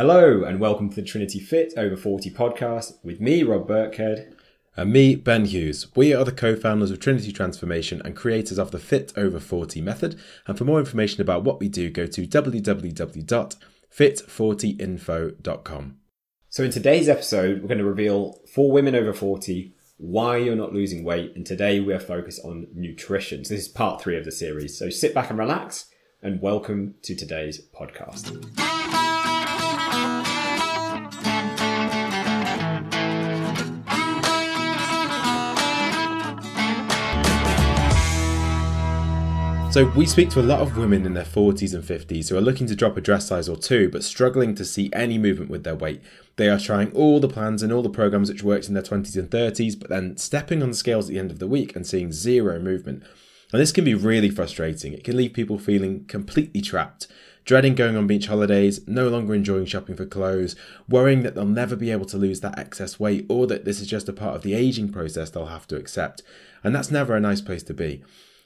Hello and welcome to the Trinity Fit Over 40 podcast with me, Rob Burkhead. And me, Ben Hughes. We are the co founders of Trinity Transformation and creators of the Fit Over 40 method. And for more information about what we do, go to www.fit40info.com. So, in today's episode, we're going to reveal for women over 40 why you're not losing weight. And today we're focused on nutrition. So, this is part three of the series. So, sit back and relax and welcome to today's podcast. So, we speak to a lot of women in their 40s and 50s who are looking to drop a dress size or two but struggling to see any movement with their weight. They are trying all the plans and all the programs which worked in their 20s and 30s, but then stepping on the scales at the end of the week and seeing zero movement. And this can be really frustrating. It can leave people feeling completely trapped, dreading going on beach holidays, no longer enjoying shopping for clothes, worrying that they'll never be able to lose that excess weight or that this is just a part of the aging process they'll have to accept. And that's never a nice place to be.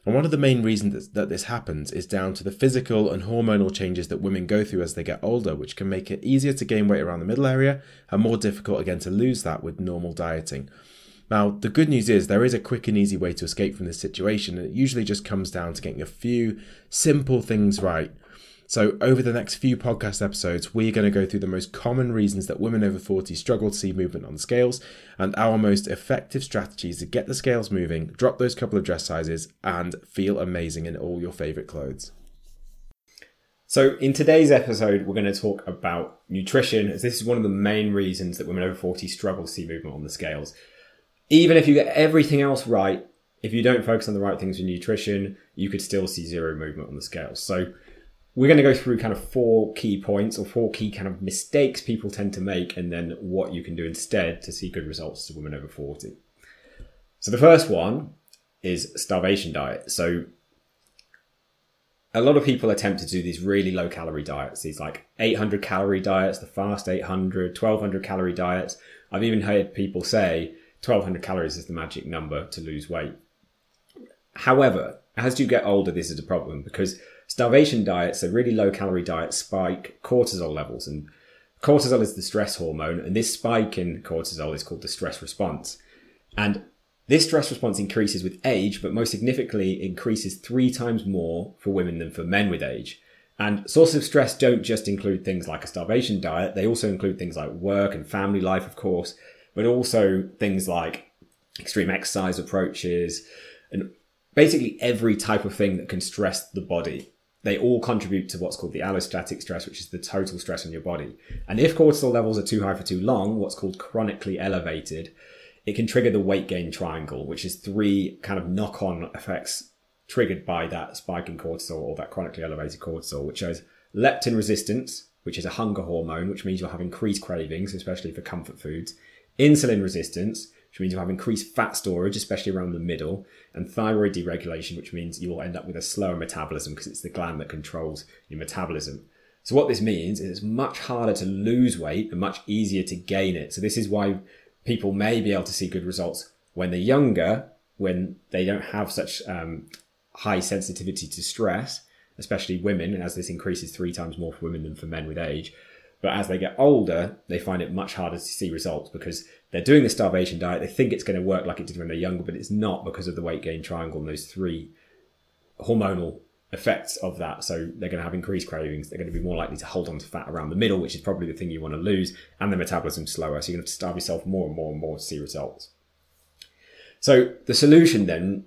And one of the main reasons that this happens is down to the physical and hormonal changes that women go through as they get older, which can make it easier to gain weight around the middle area and more difficult again to lose that with normal dieting. Now, the good news is there is a quick and easy way to escape from this situation, and it usually just comes down to getting a few simple things right so, over the next few podcast episodes, we're going to go through the most common reasons that women over 40 struggle to see movement on scales and our most effective strategies to get the scales moving, drop those couple of dress sizes, and feel amazing in all your favourite clothes. So, in today's episode, we're going to talk about nutrition, as this is one of the main reasons that women over 40 struggle to see movement on the scales. Even if you get everything else right, if you don't focus on the right things with nutrition, you could still see zero movement on the scales. So, we're going to go through kind of four key points or four key kind of mistakes people tend to make and then what you can do instead to see good results to women over 40. So the first one is starvation diet. So a lot of people attempt to do these really low calorie diets, these like 800 calorie diets, the fast 800, 1200 calorie diets. I've even heard people say 1200 calories is the magic number to lose weight. However, as you get older, this is a problem because starvation diets, so really low calorie diets, spike cortisol levels. And cortisol is the stress hormone, and this spike in cortisol is called the stress response. And this stress response increases with age, but most significantly increases three times more for women than for men with age. And sources of stress don't just include things like a starvation diet, they also include things like work and family life, of course, but also things like extreme exercise approaches and basically every type of thing that can stress the body they all contribute to what's called the allostatic stress, which is the total stress on your body. And if cortisol levels are too high for too long, what's called chronically elevated, it can trigger the weight gain triangle, which is three kind of knock on effects triggered by that spike in cortisol or that chronically elevated cortisol, which is leptin resistance, which is a hunger hormone, which means you'll have increased cravings, especially for comfort foods, insulin resistance, which means you'll have increased fat storage, especially around the middle, and thyroid deregulation, which means you will end up with a slower metabolism because it's the gland that controls your metabolism. So what this means is it's much harder to lose weight and much easier to gain it. So this is why people may be able to see good results when they're younger, when they don't have such um, high sensitivity to stress, especially women, as this increases three times more for women than for men with age. But as they get older, they find it much harder to see results because they're doing the starvation diet. They think it's going to work like it did when they're younger, but it's not because of the weight gain triangle and those three hormonal effects of that. So they're going to have increased cravings. They're going to be more likely to hold on to fat around the middle, which is probably the thing you want to lose, and the metabolism slower. So you're going to have to starve yourself more and more and more to see results. So the solution then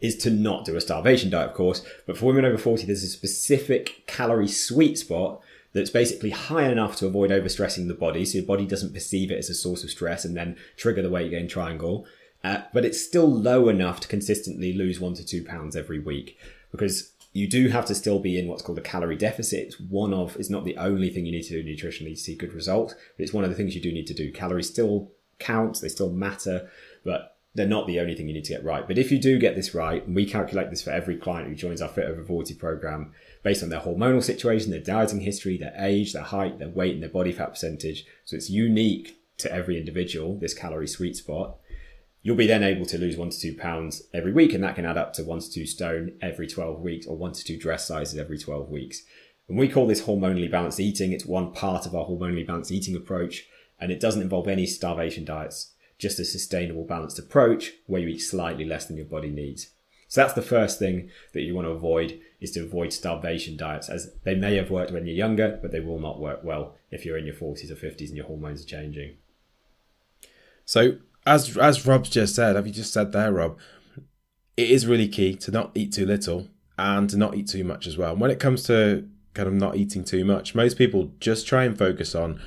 is to not do a starvation diet, of course. But for women over 40, there's a specific calorie sweet spot that's basically high enough to avoid overstressing the body, so your body doesn't perceive it as a source of stress and then trigger the weight gain triangle. Uh, but it's still low enough to consistently lose one to two pounds every week because you do have to still be in what's called a calorie deficit. It's one of, it's not the only thing you need to do nutritionally to see good results, but it's one of the things you do need to do. Calories still count, they still matter, but they're not the only thing you need to get right. But if you do get this right, and we calculate this for every client who joins our Fit Over 40 program, based on their hormonal situation, their dieting history, their age, their height, their weight, and their body fat percentage. So it's unique to every individual, this calorie sweet spot. You'll be then able to lose one to two pounds every week, and that can add up to one to two stone every 12 weeks or one to two dress sizes every 12 weeks. And we call this hormonally balanced eating. It's one part of our hormonally balanced eating approach, and it doesn't involve any starvation diets, just a sustainable balanced approach where you eat slightly less than your body needs. So that's the first thing that you want to avoid is to avoid starvation diets as they may have worked when you're younger, but they will not work well if you're in your 40s or 50s and your hormones are changing. So as as Rob's just said, have you just said there, Rob? It is really key to not eat too little and to not eat too much as well. And when it comes to kind of not eating too much, most people just try and focus on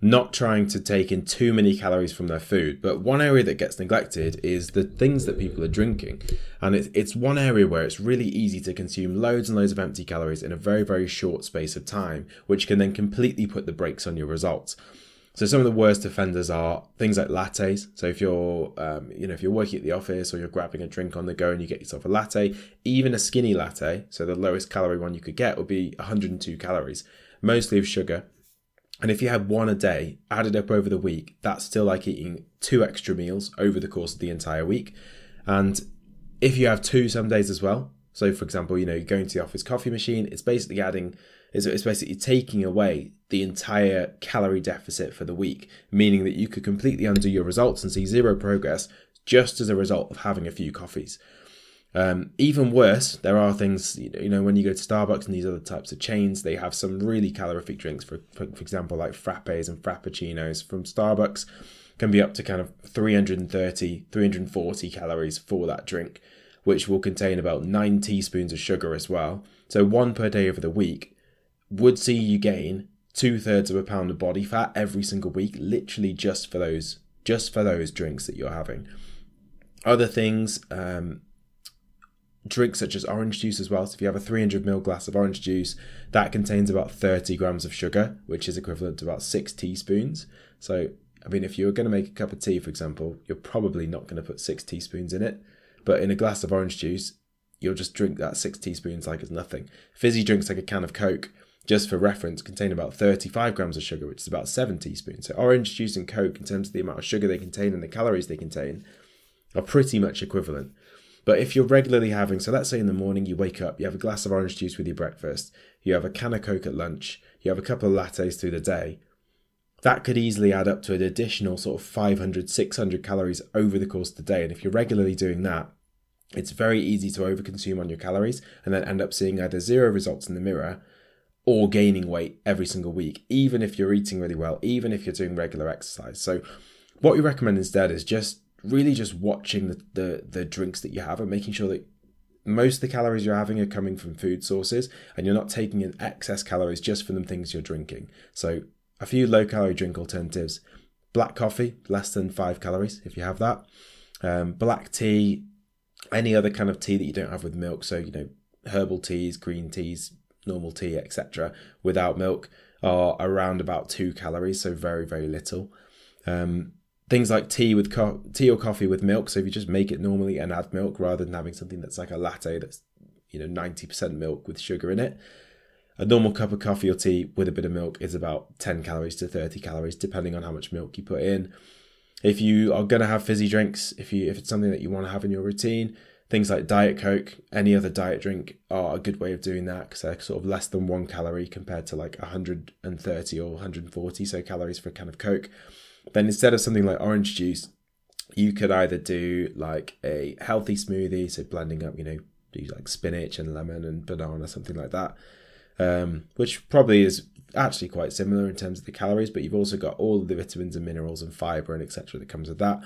not trying to take in too many calories from their food. But one area that gets neglected is the things that people are drinking. And it's, it's one area where it's really easy to consume loads and loads of empty calories in a very, very short space of time, which can then completely put the brakes on your results. So some of the worst offenders are things like lattes. So if you're, um, you know, if you're working at the office or you're grabbing a drink on the go and you get yourself a latte, even a skinny latte, so the lowest calorie one you could get would be 102 calories, mostly of sugar. And if you had one a day added up over the week, that's still like eating two extra meals over the course of the entire week. And if you have two some days as well, so for example, you know, you're going to the office coffee machine, it's basically adding, it's basically taking away the entire calorie deficit for the week, meaning that you could completely undo your results and see zero progress just as a result of having a few coffees. Um, even worse, there are things, you know, when you go to Starbucks and these other types of chains, they have some really calorific drinks, for, for, for example, like frappes and frappuccinos from Starbucks can be up to kind of 330, 340 calories for that drink, which will contain about nine teaspoons of sugar as well. So one per day over the week would see you gain two thirds of a pound of body fat every single week, literally just for those, just for those drinks that you're having. Other things, um, drinks such as orange juice as well. So if you have a 300 ml glass of orange juice, that contains about 30 grams of sugar, which is equivalent to about six teaspoons. So, I mean, if you're going to make a cup of tea, for example, you're probably not going to put six teaspoons in it. But in a glass of orange juice, you'll just drink that six teaspoons like it's nothing. Fizzy drinks like a can of Coke, just for reference, contain about 35 grams of sugar, which is about seven teaspoons. So orange juice and Coke, in terms of the amount of sugar they contain and the calories they contain, are pretty much equivalent. But if you're regularly having, so let's say in the morning you wake up, you have a glass of orange juice with your breakfast, you have a can of Coke at lunch, you have a couple of lattes through the day, that could easily add up to an additional sort of 500, 600 calories over the course of the day. And if you're regularly doing that, it's very easy to overconsume on your calories and then end up seeing either zero results in the mirror or gaining weight every single week, even if you're eating really well, even if you're doing regular exercise. So, what we recommend instead is just really just watching the, the, the drinks that you have and making sure that most of the calories you're having are coming from food sources and you're not taking in excess calories just from the things you're drinking. So a few low calorie drink alternatives. Black coffee, less than five calories if you have that. Um, black tea, any other kind of tea that you don't have with milk. So, you know, herbal teas, green teas, normal tea, etc., without milk are around about two calories, so very, very little. Um, things like tea with co- tea or coffee with milk. So if you just make it normally and add milk rather than having something that's like a latte that's you know ninety percent milk with sugar in it. A normal cup of coffee or tea with a bit of milk is about 10 calories to 30 calories, depending on how much milk you put in. If you are going to have fizzy drinks, if you if it's something that you want to have in your routine, things like diet coke, any other diet drink are a good way of doing that because they're sort of less than one calorie compared to like 130 or 140 so calories for a can of coke then instead of something like orange juice, you could either do like a healthy smoothie, so blending up, you know, do like spinach and lemon and banana, something like that, um, which probably is actually quite similar in terms of the calories, but you've also got all the vitamins and minerals and fiber and etc. that comes with that.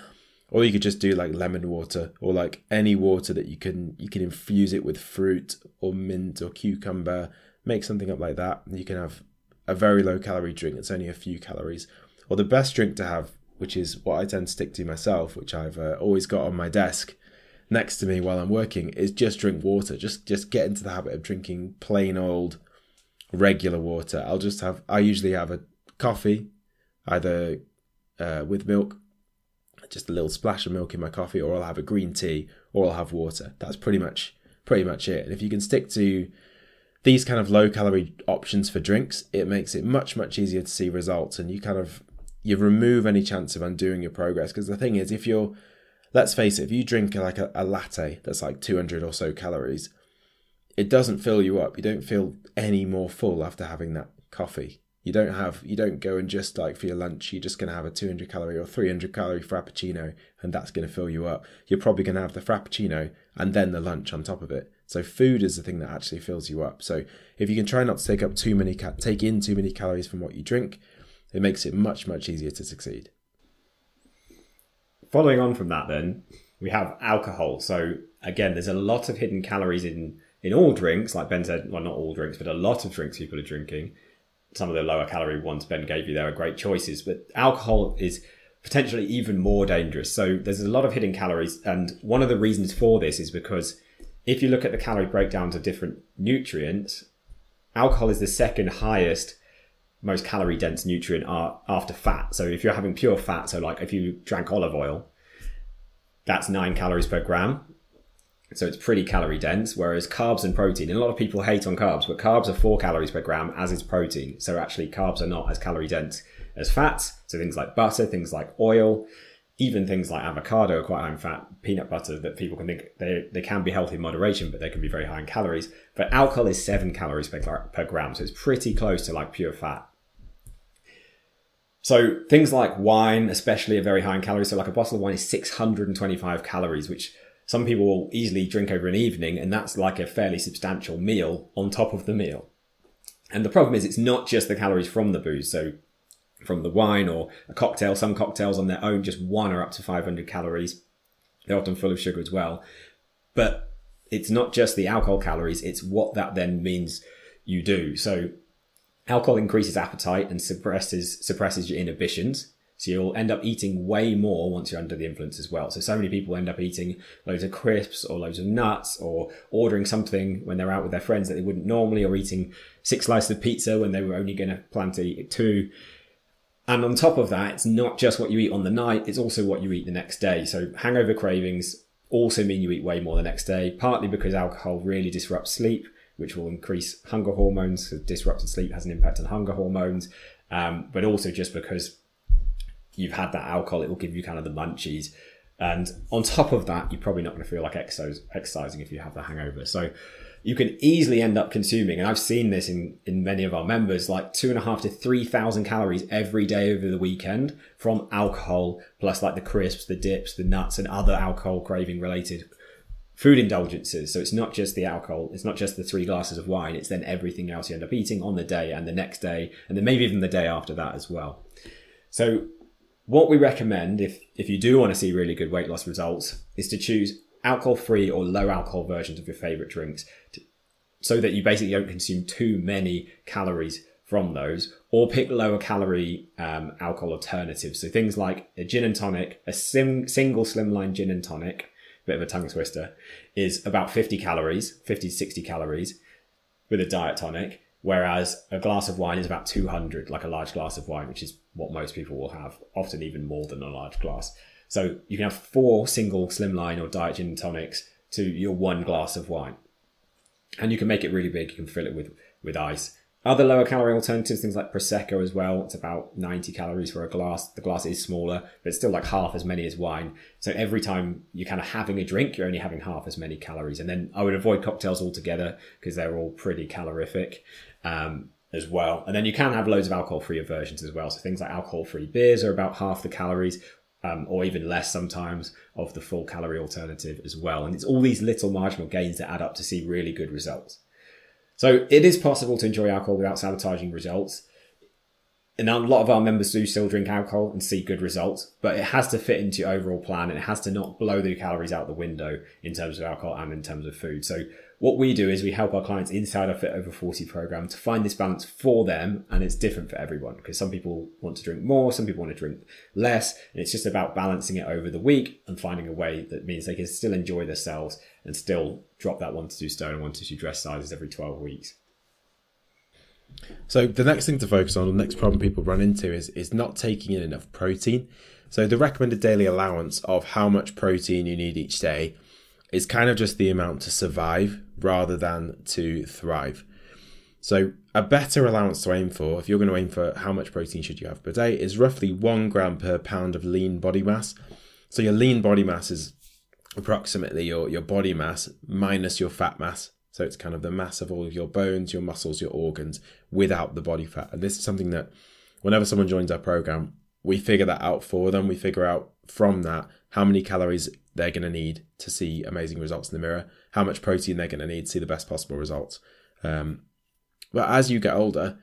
Or you could just do like lemon water or like any water that you can you can infuse it with fruit or mint or cucumber, make something up like that. You can have a very low calorie drink. It's only a few calories or the best drink to have, which is what I tend to stick to myself, which I've uh, always got on my desk next to me while I'm working, is just drink water. Just just get into the habit of drinking plain old regular water. I'll just have I usually have a coffee, either uh, with milk, just a little splash of milk in my coffee, or I'll have a green tea, or I'll have water. That's pretty much pretty much it. And if you can stick to these kind of low calorie options for drinks, it makes it much much easier to see results, and you kind of you remove any chance of undoing your progress. Because the thing is, if you're, let's face it, if you drink like a, a latte that's like 200 or so calories, it doesn't fill you up. You don't feel any more full after having that coffee. You don't have you don't go and just like for your lunch, you're just gonna have a 200 calorie or 300 calorie frappuccino, and that's gonna fill you up. You're probably gonna have the frappuccino and then the lunch on top of it. So food is the thing that actually fills you up. So if you can try not to take up too many take in too many calories from what you drink, it makes it much much easier to succeed. Following on from that, then we have alcohol. So again, there's a lot of hidden calories in in all drinks. Like Ben said, well, not all drinks, but a lot of drinks people are drinking some of the lower calorie ones Ben gave you there are great choices, but alcohol is potentially even more dangerous. So there's a lot of hidden calories, and one of the reasons for this is because if you look at the calorie breakdowns of different nutrients, alcohol is the second highest most calorie dense nutrient are after fat. So if you're having pure fat, so like if you drank olive oil, that's nine calories per gram. So it's pretty calorie dense, whereas carbs and protein, and a lot of people hate on carbs, but carbs are four calories per gram, as is protein. So actually, carbs are not as calorie dense as fats. So things like butter, things like oil, even things like avocado are quite high in fat, peanut butter that people can think they, they can be healthy in moderation, but they can be very high in calories. But alcohol is seven calories per, per gram, so it's pretty close to like pure fat. So things like wine, especially, are very high in calories. So like a bottle of wine is 625 calories, which some people will easily drink over an evening, and that's like a fairly substantial meal on top of the meal. And the problem is, it's not just the calories from the booze. So, from the wine or a cocktail, some cocktails on their own, just one are up to 500 calories. They're often full of sugar as well. But it's not just the alcohol calories, it's what that then means you do. So, alcohol increases appetite and suppresses suppresses your inhibitions. So you'll end up eating way more once you're under the influence as well. So so many people end up eating loads of crisps or loads of nuts or ordering something when they're out with their friends that they wouldn't normally or eating six slices of pizza when they were only going to plan to eat two. And on top of that, it's not just what you eat on the night, it's also what you eat the next day. So hangover cravings also mean you eat way more the next day, partly because alcohol really disrupts sleep, which will increase hunger hormones. So disrupted sleep has an impact on hunger hormones, um, but also just because you've had that alcohol, it will give you kind of the munchies. And on top of that, you're probably not going to feel like exercising if you have the hangover. So you can easily end up consuming, and I've seen this in, in many of our members, like two and a half to 3,000 calories every day over the weekend from alcohol, plus like the crisps, the dips, the nuts, and other alcohol craving related food indulgences. So it's not just the alcohol, it's not just the three glasses of wine, it's then everything else you end up eating on the day and the next day, and then maybe even the day after that as well. So what we recommend, if, if you do want to see really good weight loss results, is to choose alcohol free or low alcohol versions of your favorite drinks to, so that you basically don't consume too many calories from those, or pick lower calorie um, alcohol alternatives. So things like a gin and tonic, a sim- single slimline gin and tonic, bit of a tongue twister, is about 50 calories, 50 to 60 calories with a diet tonic, whereas a glass of wine is about 200, like a large glass of wine, which is what most people will have, often even more than a large glass. So you can have four single slimline or diet gin tonics to your one glass of wine. And you can make it really big. You can fill it with, with ice. Other lower calorie alternatives, things like Prosecco as well. It's about 90 calories for a glass. The glass is smaller, but it's still like half as many as wine. So every time you're kind of having a drink, you're only having half as many calories. And then I would avoid cocktails altogether because they're all pretty calorific. Um, as well. And then you can have loads of alcohol free versions as well. So things like alcohol free beers are about half the calories. Um, or even less sometimes of the full calorie alternative as well. And it's all these little marginal gains that add up to see really good results. So it is possible to enjoy alcohol without sabotaging results. And a lot of our members do still drink alcohol and see good results, but it has to fit into your overall plan and it has to not blow the calories out the window in terms of alcohol and in terms of food. So what we do is we help our clients inside our Fit Over 40 program to find this balance for them. And it's different for everyone because some people want to drink more, some people want to drink less. And it's just about balancing it over the week and finding a way that means they can still enjoy themselves and still drop that one to two stone and one to two dress sizes every 12 weeks. So the next thing to focus on, the next problem people run into is is not taking in enough protein. So the recommended daily allowance of how much protein you need each day is kind of just the amount to survive rather than to thrive. So, a better allowance to aim for, if you're going to aim for how much protein should you have per day, is roughly one gram per pound of lean body mass. So, your lean body mass is approximately your, your body mass minus your fat mass. So it's kind of the mass of all of your bones, your muscles, your organs without the body fat. And this is something that whenever someone joins our program, we figure that out for them. We figure out from that how many calories they're going to need to see amazing results in the mirror, how much protein they're going to need to see the best possible results. Um, but as you get older,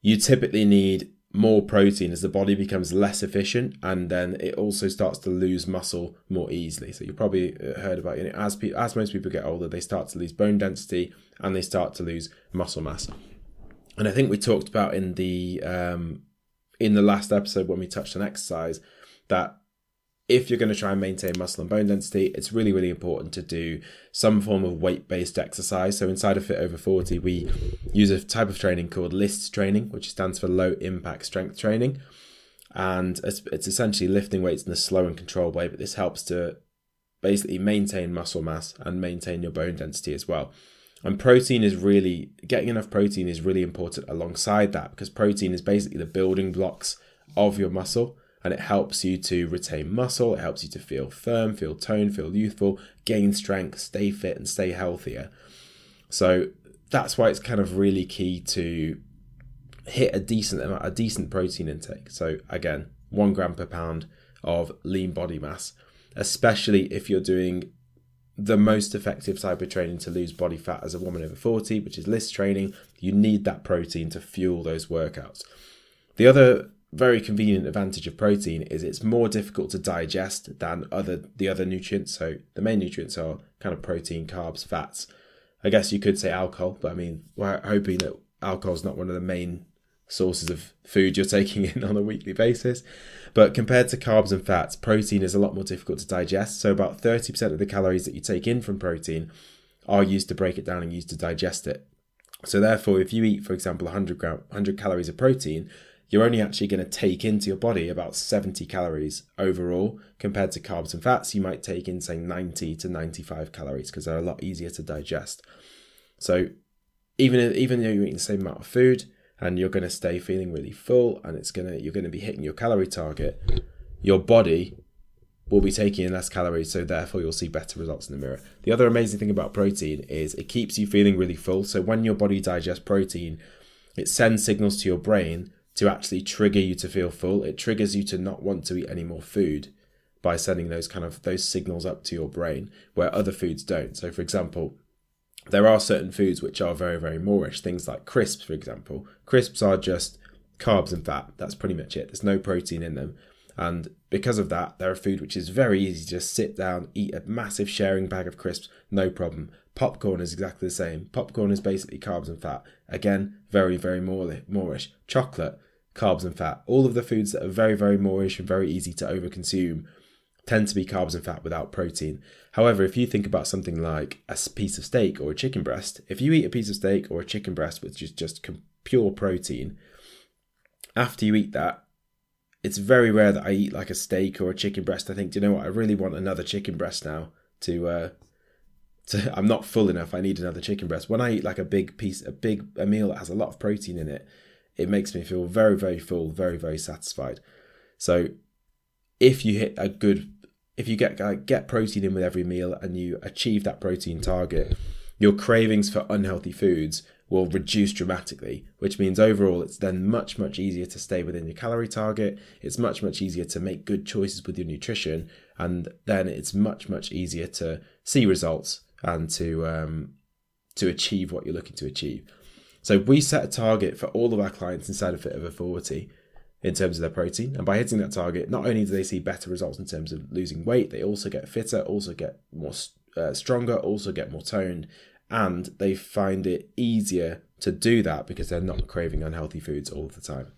you typically need more protein as the body becomes less efficient and then it also starts to lose muscle more easily. So you've probably uh, heard about you know, as pe- as most people get older they start to lose bone density and they start to lose muscle mass. And i think we talked about in the um, in the last episode when we touched on exercise that if you're going to try and maintain muscle and bone density, it's really, really important to do some form of weight based exercise. So, inside of Fit Over 40, we use a type of training called LIST training, which stands for low impact strength training. And it's, it's essentially lifting weights in a slow and controlled way, but this helps to basically maintain muscle mass and maintain your bone density as well. And protein is really, getting enough protein is really important alongside that because protein is basically the building blocks of your muscle and it helps you to retain muscle, it helps you to feel firm, feel toned, feel youthful, gain strength, stay fit, and stay healthier. So that's why it's kind of really key to hit a decent amount, a decent protein intake. So again, one gram per pound of lean body mass, especially if you're doing the most effective type of training to lose body fat as a woman over 40, which is LIST training. You need that protein to fuel those workouts. The other very convenient advantage of protein is it's more difficult to digest than other the other nutrients. So the main nutrients are kind of protein, carbs, fats. I guess you could say alcohol, but I mean, we're hoping that alcohol is not one of the main sources of food you're taking in on a weekly basis. But compared to carbs and fats, protein is a lot more difficult to digest. So about 30% of the calories that you take in from protein are used to break it down and used to digest it. So therefore, if you eat, for example, 100 gram, 100 calories of protein, you're only actually going to take into your body about 70 calories overall compared to carbs and fats. You might take in say 90 to 95 calories because they're a lot easier to digest. So even even though you're eating the same amount of food and you're going to stay feeling really full and it's going to you're going to be hitting your calorie target your body will be taking in less calories so therefore you'll see better results in the mirror. The other amazing thing about protein is it keeps you feeling really full. So when your body digests protein it sends signals to your brain to actually trigger you to feel full. It triggers you to not want to eat any more food by sending those kind of those signals up to your brain where other foods don't. So for example, there are certain foods which are very, very moreish, things like crisps, for example. Crisps are just carbs and fat. That's pretty much it. There's no protein in them. And because of that, they're a food which is very easy to just sit down, eat a massive sharing bag of crisps, no problem. Popcorn is exactly the same. Popcorn is basically carbs and fat. Again, very, very moreish. Chocolate, carbs and fat. All of the foods that are very, very moreish and very easy to overconsume tend to be carbs and fat without protein. However, if you think about something like a piece of steak or a chicken breast, if you eat a piece of steak or a chicken breast which is just pure protein, after you eat that, it's very rare that I eat like a steak or a chicken breast. I think, do you know what? I really want another chicken breast now to uh, to, I'm not full enough. I need another chicken breast. When I eat like a big piece, a big a meal that has a lot of protein in it, it makes me feel very, very full, very, very satisfied. So if you hit a good, if you get uh, get protein in with every meal and you achieve that protein target, your cravings for unhealthy foods will reduce dramatically, which means overall it's then much, much easier to stay within your calorie target. It's much, much easier to make good choices with your nutrition. And then it's much, much easier to see results and to um, to achieve what you're looking to achieve. So we set a target for all of our clients inside of Fit Over 40 in terms of their protein. And by hitting that target, not only do they see better results in terms of losing weight, they also get fitter, also get more uh, stronger, also get more toned, and they find it easier to do that because they're not craving unhealthy foods all the time.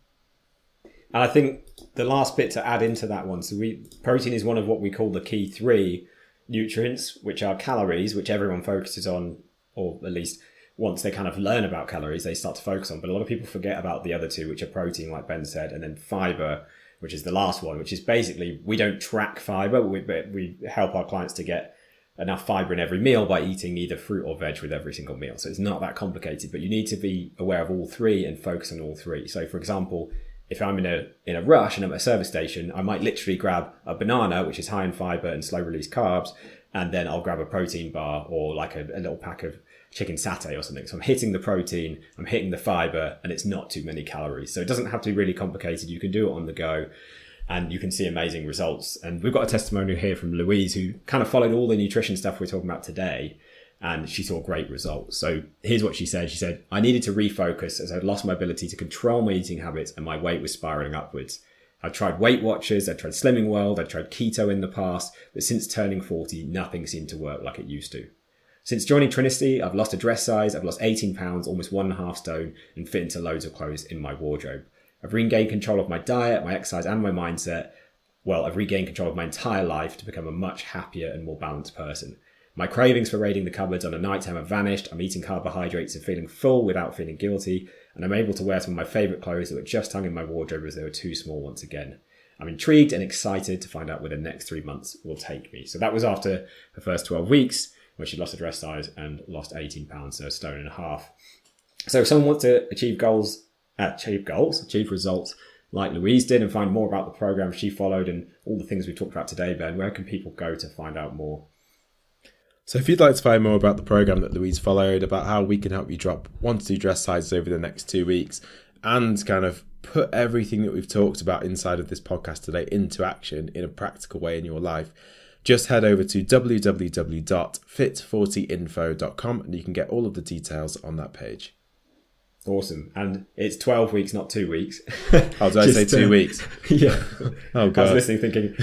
And I think the last bit to add into that one, so we protein is one of what we call the key three nutrients, which are calories, which everyone focuses on, or at least once they kind of learn about calories, they start to focus on. But a lot of people forget about the other two, which are protein, like Ben said, and then fiber, which is the last one, which is basically we don't track fiber. But we, we help our clients to get enough fiber in every meal by eating either fruit or veg with every single meal. So it's not that complicated, but you need to be aware of all three and focus on all three. So for example, if I'm in a in a rush and I'm at a service station, I might literally grab a banana, which is high in fiber and slow release carbs, and then I'll grab a protein bar or like a, a little pack of chicken satay or something. So I'm hitting the protein, I'm hitting the fiber, and it's not too many calories. So it doesn't have to be really complicated. You can do it on the go and you can see amazing results. And we've got a testimonial here from Louise who kind of followed all the nutrition stuff we're talking about today and she saw great results. So here's what she said. She said, I needed to refocus as I'd lost my ability to control my eating habits and my weight was spiraling upwards. I tried Weight Watchers, I tried Slimming World, I tried keto in the past, but since turning 40, nothing seemed to work like it used to. Since joining Trinity, I've lost a dress size, I've lost 18 pounds, almost one and a half stone, and fit into loads of clothes in my wardrobe. I've regained control of my diet, my exercise, and my mindset. Well, I've regained control of my entire life to become a much happier and more balanced person. My cravings for raiding the cupboards on a night time have vanished. I'm eating carbohydrates and feeling full without feeling guilty. And I'm able to wear some of my favourite clothes that were just hung in my wardrobe as they were too small once again. I'm intrigued and excited to find out where the next three months will take me. So that was after the first 12 weeks, where she lost a dress size and lost 18 pounds, so a stone and a half. So if someone wants to achieve goals, achieve goals, achieve results like Louise did, and find more about the program she followed and all the things we talked about today, Ben, where can people go to find out more? So, if you'd like to find more about the program that Louise followed, about how we can help you drop one to two dress sizes over the next two weeks, and kind of put everything that we've talked about inside of this podcast today into action in a practical way in your life, just head over to www.fit40info.com and you can get all of the details on that page. Awesome. And it's 12 weeks, not two weeks. Oh, did I say two uh, weeks? Yeah. Oh, God. I was listening thinking,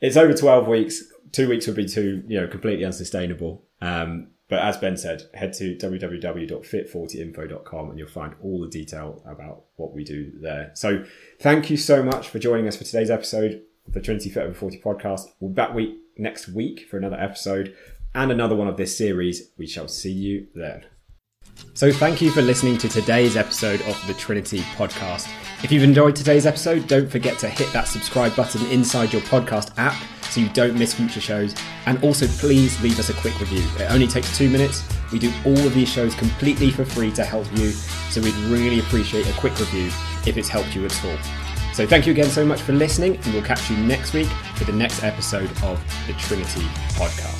it's over 12 weeks two weeks would be too, you know, completely unsustainable. Um, but as Ben said, head to www.fit40info.com and you'll find all the detail about what we do there. So thank you so much for joining us for today's episode the Trinity Fit Over 40 podcast. We'll be back week next week for another episode and another one of this series. We shall see you then. So, thank you for listening to today's episode of the Trinity podcast. If you've enjoyed today's episode, don't forget to hit that subscribe button inside your podcast app so you don't miss future shows. And also, please leave us a quick review. It only takes two minutes. We do all of these shows completely for free to help you, so we'd really appreciate a quick review if it's helped you at all. So, thank you again so much for listening, and we'll catch you next week for the next episode of the Trinity podcast.